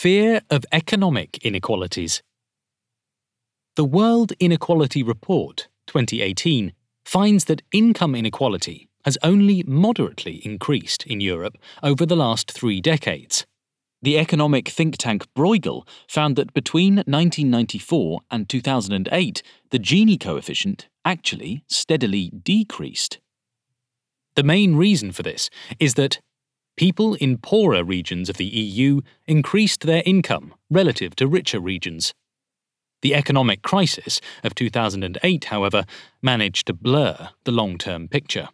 Fear of economic inequalities. The World Inequality Report 2018 finds that income inequality has only moderately increased in Europe over the last three decades. The economic think tank Bruegel found that between 1994 and 2008, the Gini coefficient actually steadily decreased. The main reason for this is that people in poorer regions of the EU increased their income relative to richer regions. The economic crisis of 2008, however, managed to blur the long term picture.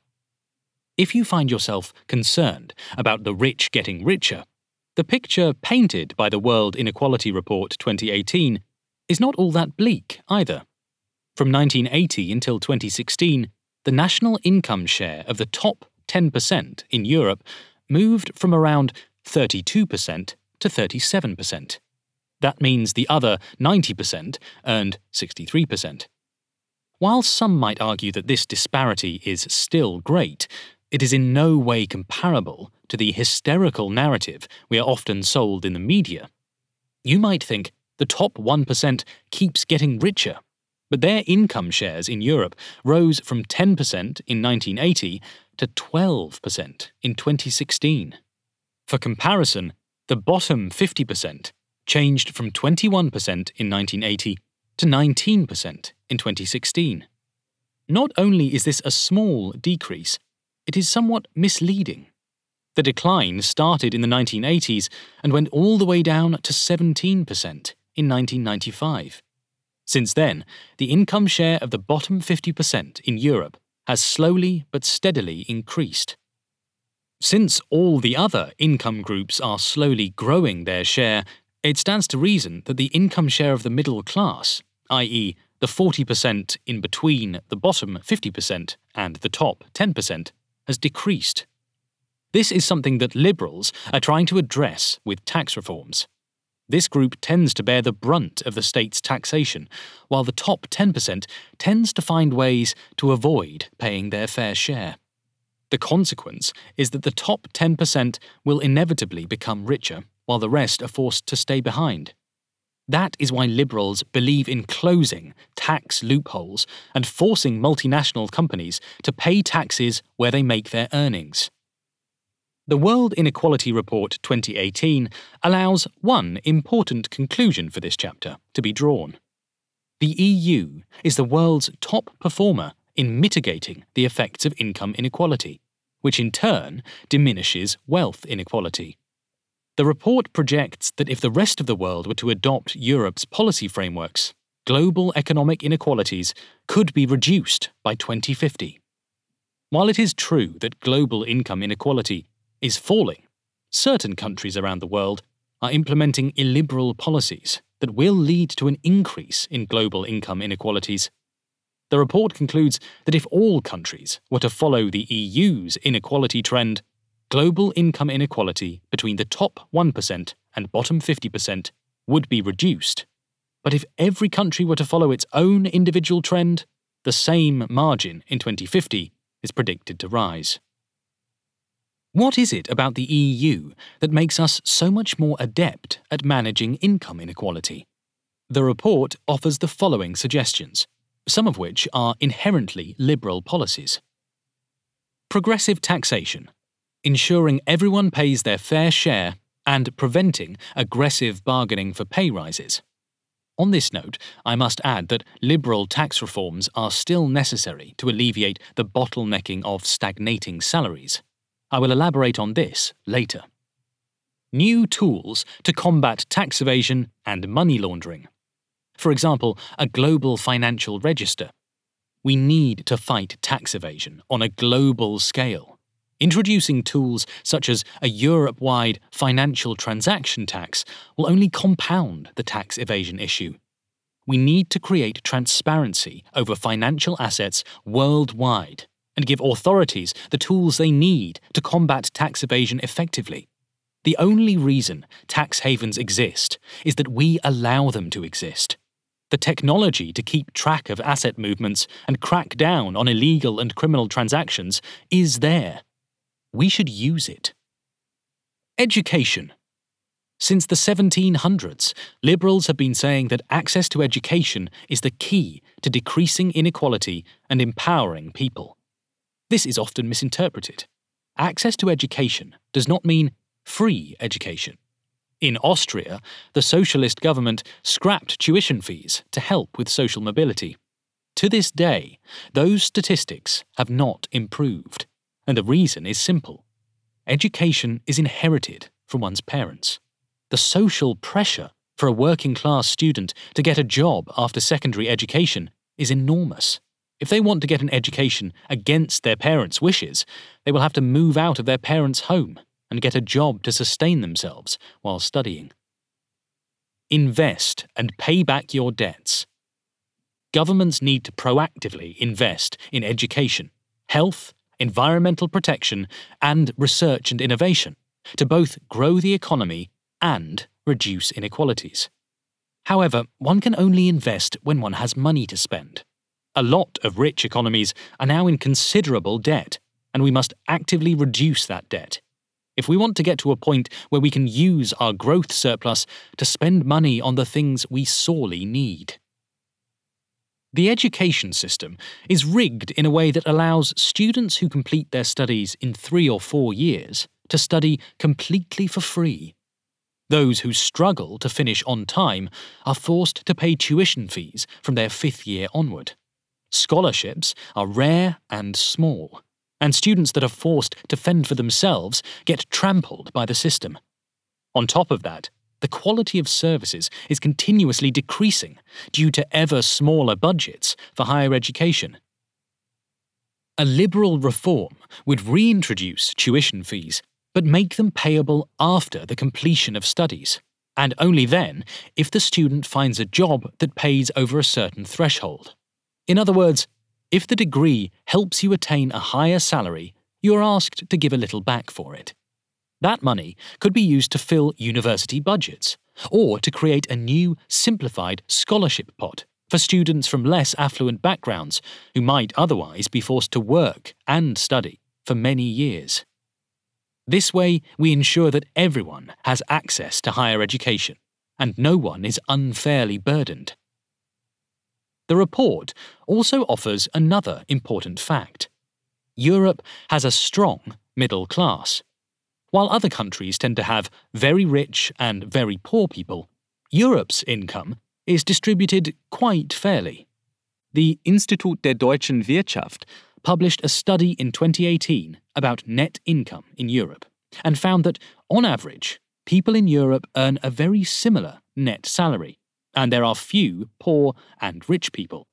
If you find yourself concerned about the rich getting richer, the picture painted by the World Inequality Report 2018 is not all that bleak either. From 1980 until 2016, the national income share of the top 10% in Europe moved from around 32% to 37%. That means the other 90% earned 63%. While some might argue that this disparity is still great, it is in no way comparable to the hysterical narrative we are often sold in the media. You might think the top 1% keeps getting richer, but their income shares in Europe rose from 10% in 1980 to 12% in 2016. For comparison, the bottom 50% changed from 21% in 1980 to 19% in 2016. Not only is this a small decrease, it is somewhat misleading. The decline started in the 1980s and went all the way down to 17% in 1995. Since then, the income share of the bottom 50% in Europe has slowly but steadily increased. Since all the other income groups are slowly growing their share, it stands to reason that the income share of the middle class, i.e., the 40% in between the bottom 50% and the top 10%, has decreased. This is something that Liberals are trying to address with tax reforms. This group tends to bear the brunt of the state's taxation, while the top 10% tends to find ways to avoid paying their fair share. The consequence is that the top 10% will inevitably become richer, while the rest are forced to stay behind. That is why Liberals believe in closing tax loopholes and forcing multinational companies to pay taxes where they make their earnings. The World Inequality Report 2018 allows one important conclusion for this chapter to be drawn. The EU is the world's top performer in mitigating the effects of income inequality, which in turn diminishes wealth inequality. The report projects that if the rest of the world were to adopt Europe's policy frameworks, global economic inequalities could be reduced by 2050. While it is true that global income inequality is falling, certain countries around the world are implementing illiberal policies that will lead to an increase in global income inequalities. The report concludes that if all countries were to follow the EU's inequality trend, global income inequality between the top 1% and bottom 50% would be reduced. But if every country were to follow its own individual trend, the same margin in 2050 is predicted to rise. What is it about the EU that makes us so much more adept at managing income inequality? The report offers the following suggestions, some of which are inherently liberal policies. Progressive taxation, ensuring everyone pays their fair share and preventing aggressive bargaining for pay rises. On this note, I must add that liberal tax reforms are still necessary to alleviate the bottlenecking of stagnating salaries. I will elaborate on this later. New tools to combat tax evasion and money laundering. For example, a global financial register. We need to fight tax evasion on a global scale. Introducing tools such as a Europe wide financial transaction tax will only compound the tax evasion issue. We need to create transparency over financial assets worldwide and give authorities the tools they need to combat tax evasion effectively. The only reason tax havens exist is that we allow them to exist. The technology to keep track of asset movements and crack down on illegal and criminal transactions is there. We should use it. Education. Since the 1700s, liberals have been saying that access to education is the key to decreasing inequality and empowering people. This is often misinterpreted. Access to education does not mean free education. In Austria, the socialist government scrapped tuition fees to help with social mobility. To this day, those statistics have not improved, and the reason is simple. Education is inherited from one's parents the social pressure for a working class student to get a job after secondary education is enormous. If they want to get an education against their parents' wishes, they will have to move out of their parents' home and get a job to sustain themselves while studying. Invest and pay back your debts. Governments need to proactively invest in education, health, environmental protection, and research and innovation to both grow the economy and reduce inequalities. However, one can only invest when one has money to spend. A lot of rich economies are now in considerable debt, and we must actively reduce that debt. If we want to get to a point where we can use our growth surplus to spend money on the things we sorely need. The education system is rigged in a way that allows students who complete their studies in three or four years to study completely for free those who struggle to finish on time are forced to pay tuition fees from their fifth year onward. Scholarships are rare and small, and students that are forced to fend for themselves get trampled by the system. On top of that, the quality of services is continuously decreasing due to ever smaller budgets for higher education. A liberal reform would reintroduce tuition fees but make them payable after the completion of studies, and only then if the student finds a job that pays over a certain threshold. In other words, if the degree helps you attain a higher salary, you are asked to give a little back for it. That money could be used to fill university budgets, or to create a new, simplified scholarship pot for students from less affluent backgrounds who might otherwise be forced to work and study for many years. This way, we ensure that everyone has access to higher education, and no one is unfairly burdened. The report also offers another important fact. Europe has a strong middle class. While other countries tend to have very rich and very poor people, Europe's income is distributed quite fairly. The Institut der deutschen Wirtschaft published a study in 2018 about net income in Europe and found that, on average, people in Europe earn a very similar net salary, and there are few poor and rich people.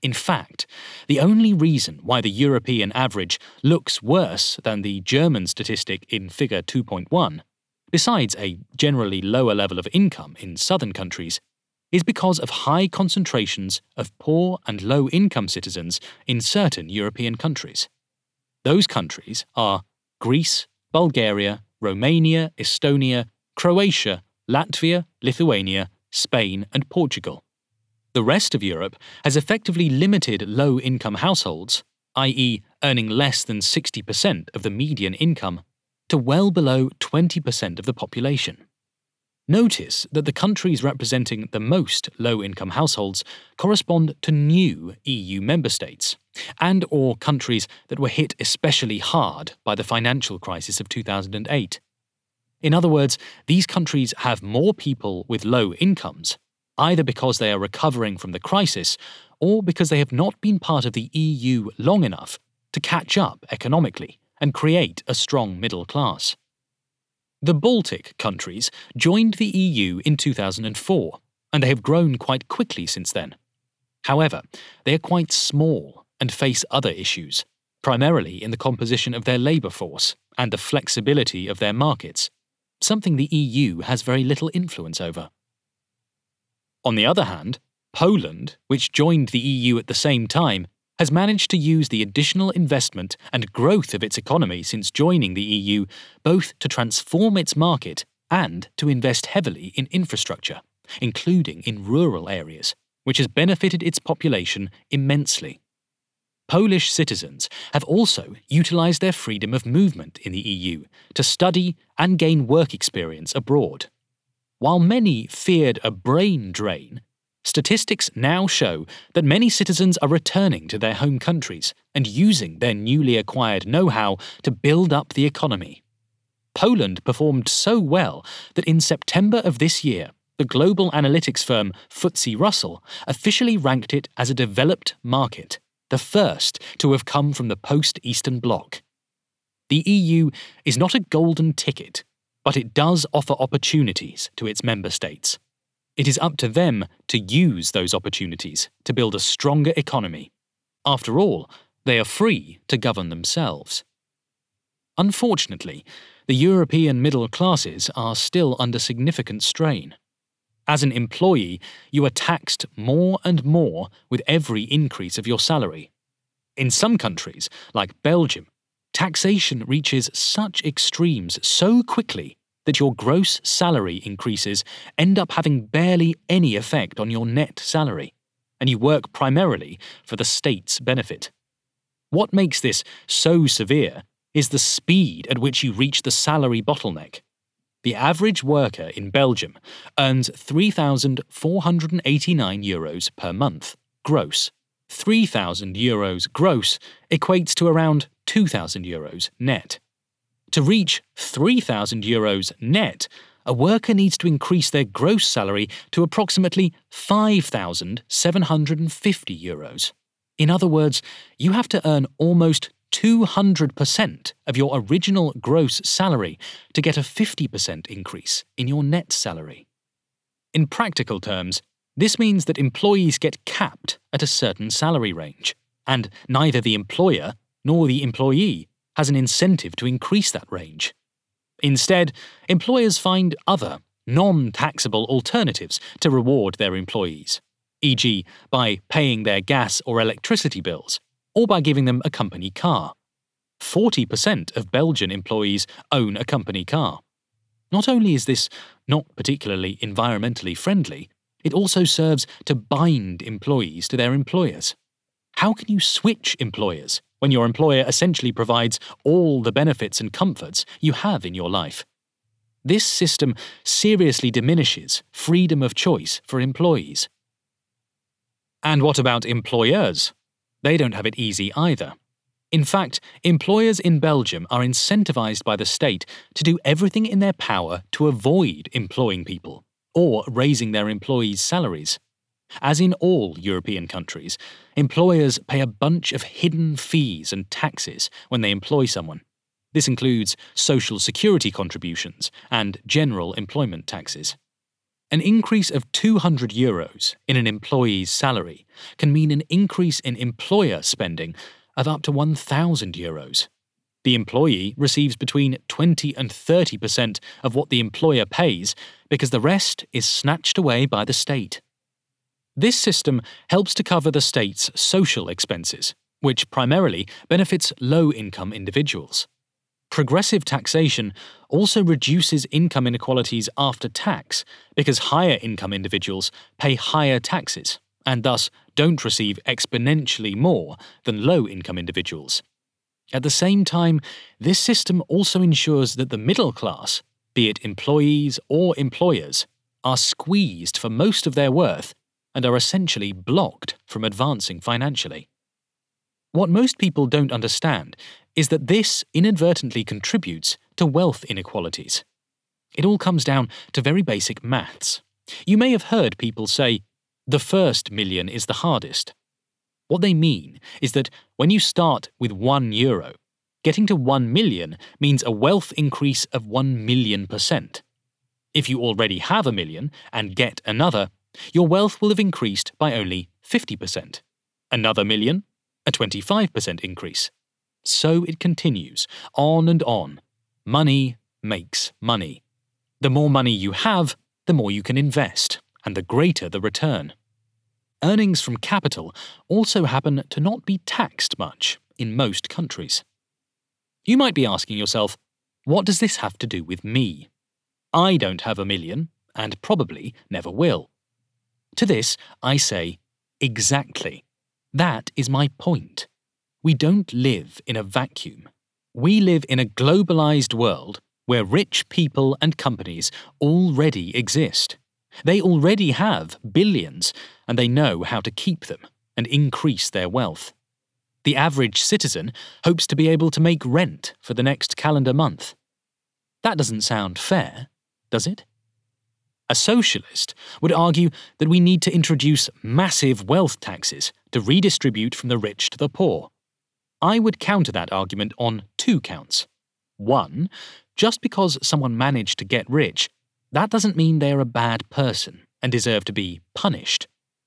In fact, the only reason why the European average looks worse than the German statistic in Figure 2.1, besides a generally lower level of income in southern countries, is because of high concentrations of poor and low income citizens in certain European countries. Those countries are Greece, Bulgaria, Romania, Estonia, Croatia, Latvia, Lithuania, Spain, and Portugal. The rest of Europe has effectively limited low income households, i.e., earning less than 60% of the median income, to well below 20% of the population. Notice that the countries representing the most low-income households correspond to new EU member states and or countries that were hit especially hard by the financial crisis of 2008. In other words, these countries have more people with low incomes, either because they are recovering from the crisis or because they have not been part of the EU long enough to catch up economically and create a strong middle class. The Baltic countries joined the EU in 2004, and they have grown quite quickly since then. However, they are quite small and face other issues, primarily in the composition of their labour force and the flexibility of their markets, something the EU has very little influence over. On the other hand, Poland, which joined the EU at the same time, has managed to use the additional investment and growth of its economy since joining the EU both to transform its market and to invest heavily in infrastructure, including in rural areas, which has benefited its population immensely. Polish citizens have also utilised their freedom of movement in the EU to study and gain work experience abroad, while many feared a brain drain, statistics now show that many citizens are returning to their home countries and using their newly acquired know how to build up the economy. Poland performed so well that in September of this year, the global analytics firm FTSE Russell officially ranked it as a developed market, the first to have come from the post Eastern Bloc. The EU is not a golden ticket, but it does offer opportunities to its member states. It is up to them to use those opportunities to build a stronger economy. After all, they are free to govern themselves. Unfortunately, the European middle classes are still under significant strain. As an employee, you are taxed more and more with every increase of your salary. In some countries, like Belgium, taxation reaches such extremes so quickly that your gross salary increases end up having barely any effect on your net salary, and you work primarily for the state's benefit. What makes this so severe is the speed at which you reach the salary bottleneck the average worker in Belgium earns 3,489 euros per month, gross. 3,000 euros gross equates to around 2,000 euros net. To reach 3,000 euros net, a worker needs to increase their gross salary to approximately 5,750 euros. In other words, you have to earn almost 200% of your original gross salary to get a 50% increase in your net salary. In practical terms, this means that employees get capped at a certain salary range, and neither the employer nor the employee has an incentive to increase that range. Instead, employers find other, non taxable alternatives to reward their employees, e.g., by paying their gas or electricity bills or by giving them a company car. 40% of Belgian employees own a company car. Not only is this not particularly environmentally friendly, it also serves to bind employees to their employers. How can you switch employers when your employer essentially provides all the benefits and comforts you have in your life? This system seriously diminishes freedom of choice for employees. And what about employers? They don't have it easy either. In fact, employers in Belgium are incentivized by the state to do everything in their power to avoid employing people or raising their employees' salaries. As in all European countries, employers pay a bunch of hidden fees and taxes when they employ someone. This includes social security contributions and general employment taxes. An increase of 200 euros in an employee's salary can mean an increase in employer spending of up to 1,000 euros. The employee receives between 20 and 30% of what the employer pays because the rest is snatched away by the state. This system helps to cover the state's social expenses, which primarily benefits low income individuals. Progressive taxation also reduces income inequalities after tax because higher income individuals pay higher taxes and thus don't receive exponentially more than low income individuals. At the same time, this system also ensures that the middle class, be it employees or employers, are squeezed for most of their worth and are essentially blocked from advancing financially. What most people don't understand is that this inadvertently contributes to wealth inequalities. It all comes down to very basic maths. You may have heard people say, the first million is the hardest. What they mean is that when you start with one euro, getting to one million means a wealth increase of one million percent. If you already have a million and get another, your wealth will have increased by only 50%. Another million, a 25% increase. So it continues, on and on. Money makes money. The more money you have, the more you can invest, and the greater the return. Earnings from capital also happen to not be taxed much in most countries. You might be asking yourself, what does this have to do with me? I don't have a million, and probably never will. To this, I say, exactly. That is my point. We don't live in a vacuum. We live in a globalized world where rich people and companies already exist. They already have billions, and they know how to keep them and increase their wealth. The average citizen hopes to be able to make rent for the next calendar month. That doesn't sound fair, does it? A socialist would argue that we need to introduce massive wealth taxes to redistribute from the rich to the poor. I would counter that argument on two counts. One, just because someone managed to get rich, that doesn't mean they're a bad person and deserve to be punished.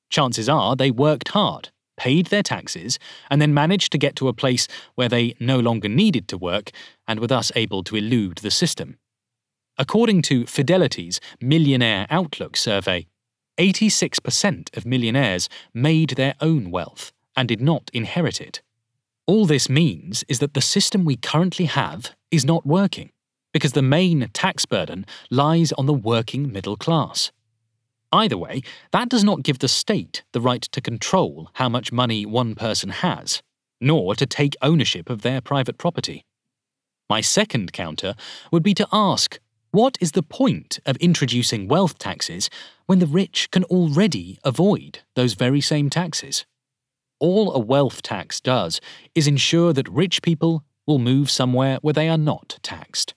Chances are they worked hard, paid their taxes, and then managed to get to a place where they no longer needed to work and were thus able to elude the system. According to Fidelity's Millionaire Outlook survey, 86% of millionaires made their own wealth and did not inherit it. All this means is that the system we currently have is not working, because the main tax burden lies on the working middle class. Either way, that does not give the state the right to control how much money one person has, nor to take ownership of their private property. My second counter would be to ask what is the point of introducing wealth taxes when the rich can already avoid those very same taxes? All a wealth tax does is ensure that rich people will move somewhere where they are not taxed.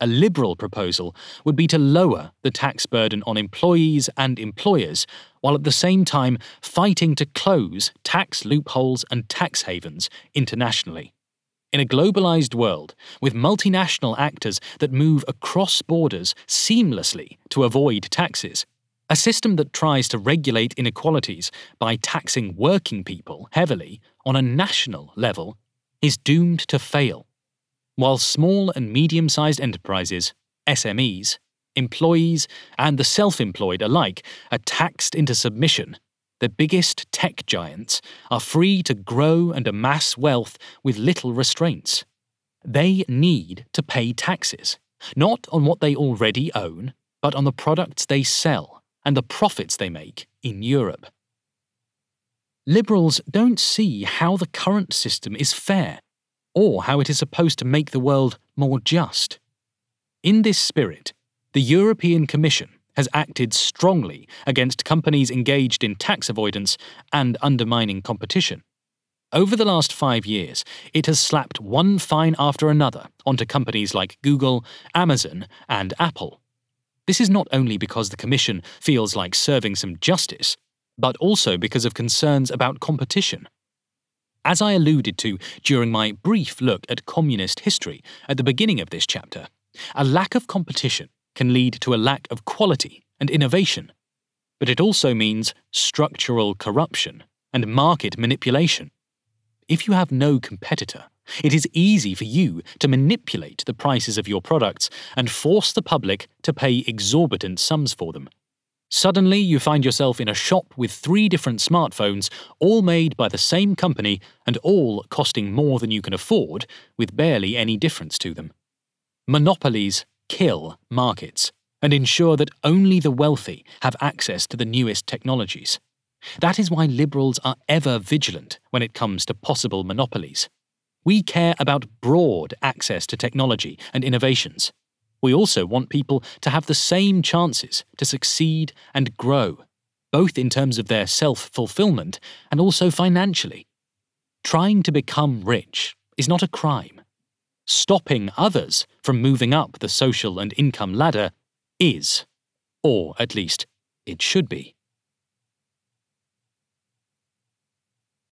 A liberal proposal would be to lower the tax burden on employees and employers, while at the same time fighting to close tax loopholes and tax havens internationally. In a globalized world, with multinational actors that move across borders seamlessly to avoid taxes, a system that tries to regulate inequalities by taxing working people heavily on a national level is doomed to fail. While small and medium sized enterprises, SMEs, employees, and the self employed alike are taxed into submission the biggest tech giants are free to grow and amass wealth with little restraints. They need to pay taxes, not on what they already own, but on the products they sell and the profits they make in Europe. Liberals don't see how the current system is fair or how it is supposed to make the world more just. In this spirit, the European Commission has acted strongly against companies engaged in tax avoidance and undermining competition. Over the last five years, it has slapped one fine after another onto companies like Google, Amazon, and Apple. This is not only because the Commission feels like serving some justice, but also because of concerns about competition. As I alluded to during my brief look at communist history at the beginning of this chapter, a lack of competition can lead to a lack of quality and innovation, but it also means structural corruption and market manipulation. If you have no competitor, it is easy for you to manipulate the prices of your products and force the public to pay exorbitant sums for them. Suddenly, you find yourself in a shop with three different smartphones, all made by the same company and all costing more than you can afford, with barely any difference to them. Monopolies kill markets and ensure that only the wealthy have access to the newest technologies. That is why liberals are ever vigilant when it comes to possible monopolies. We care about broad access to technology and innovations. We also want people to have the same chances to succeed and grow, both in terms of their self fulfillment and also financially. Trying to become rich is not a crime stopping others from moving up the social and income ladder is, or at least it should be.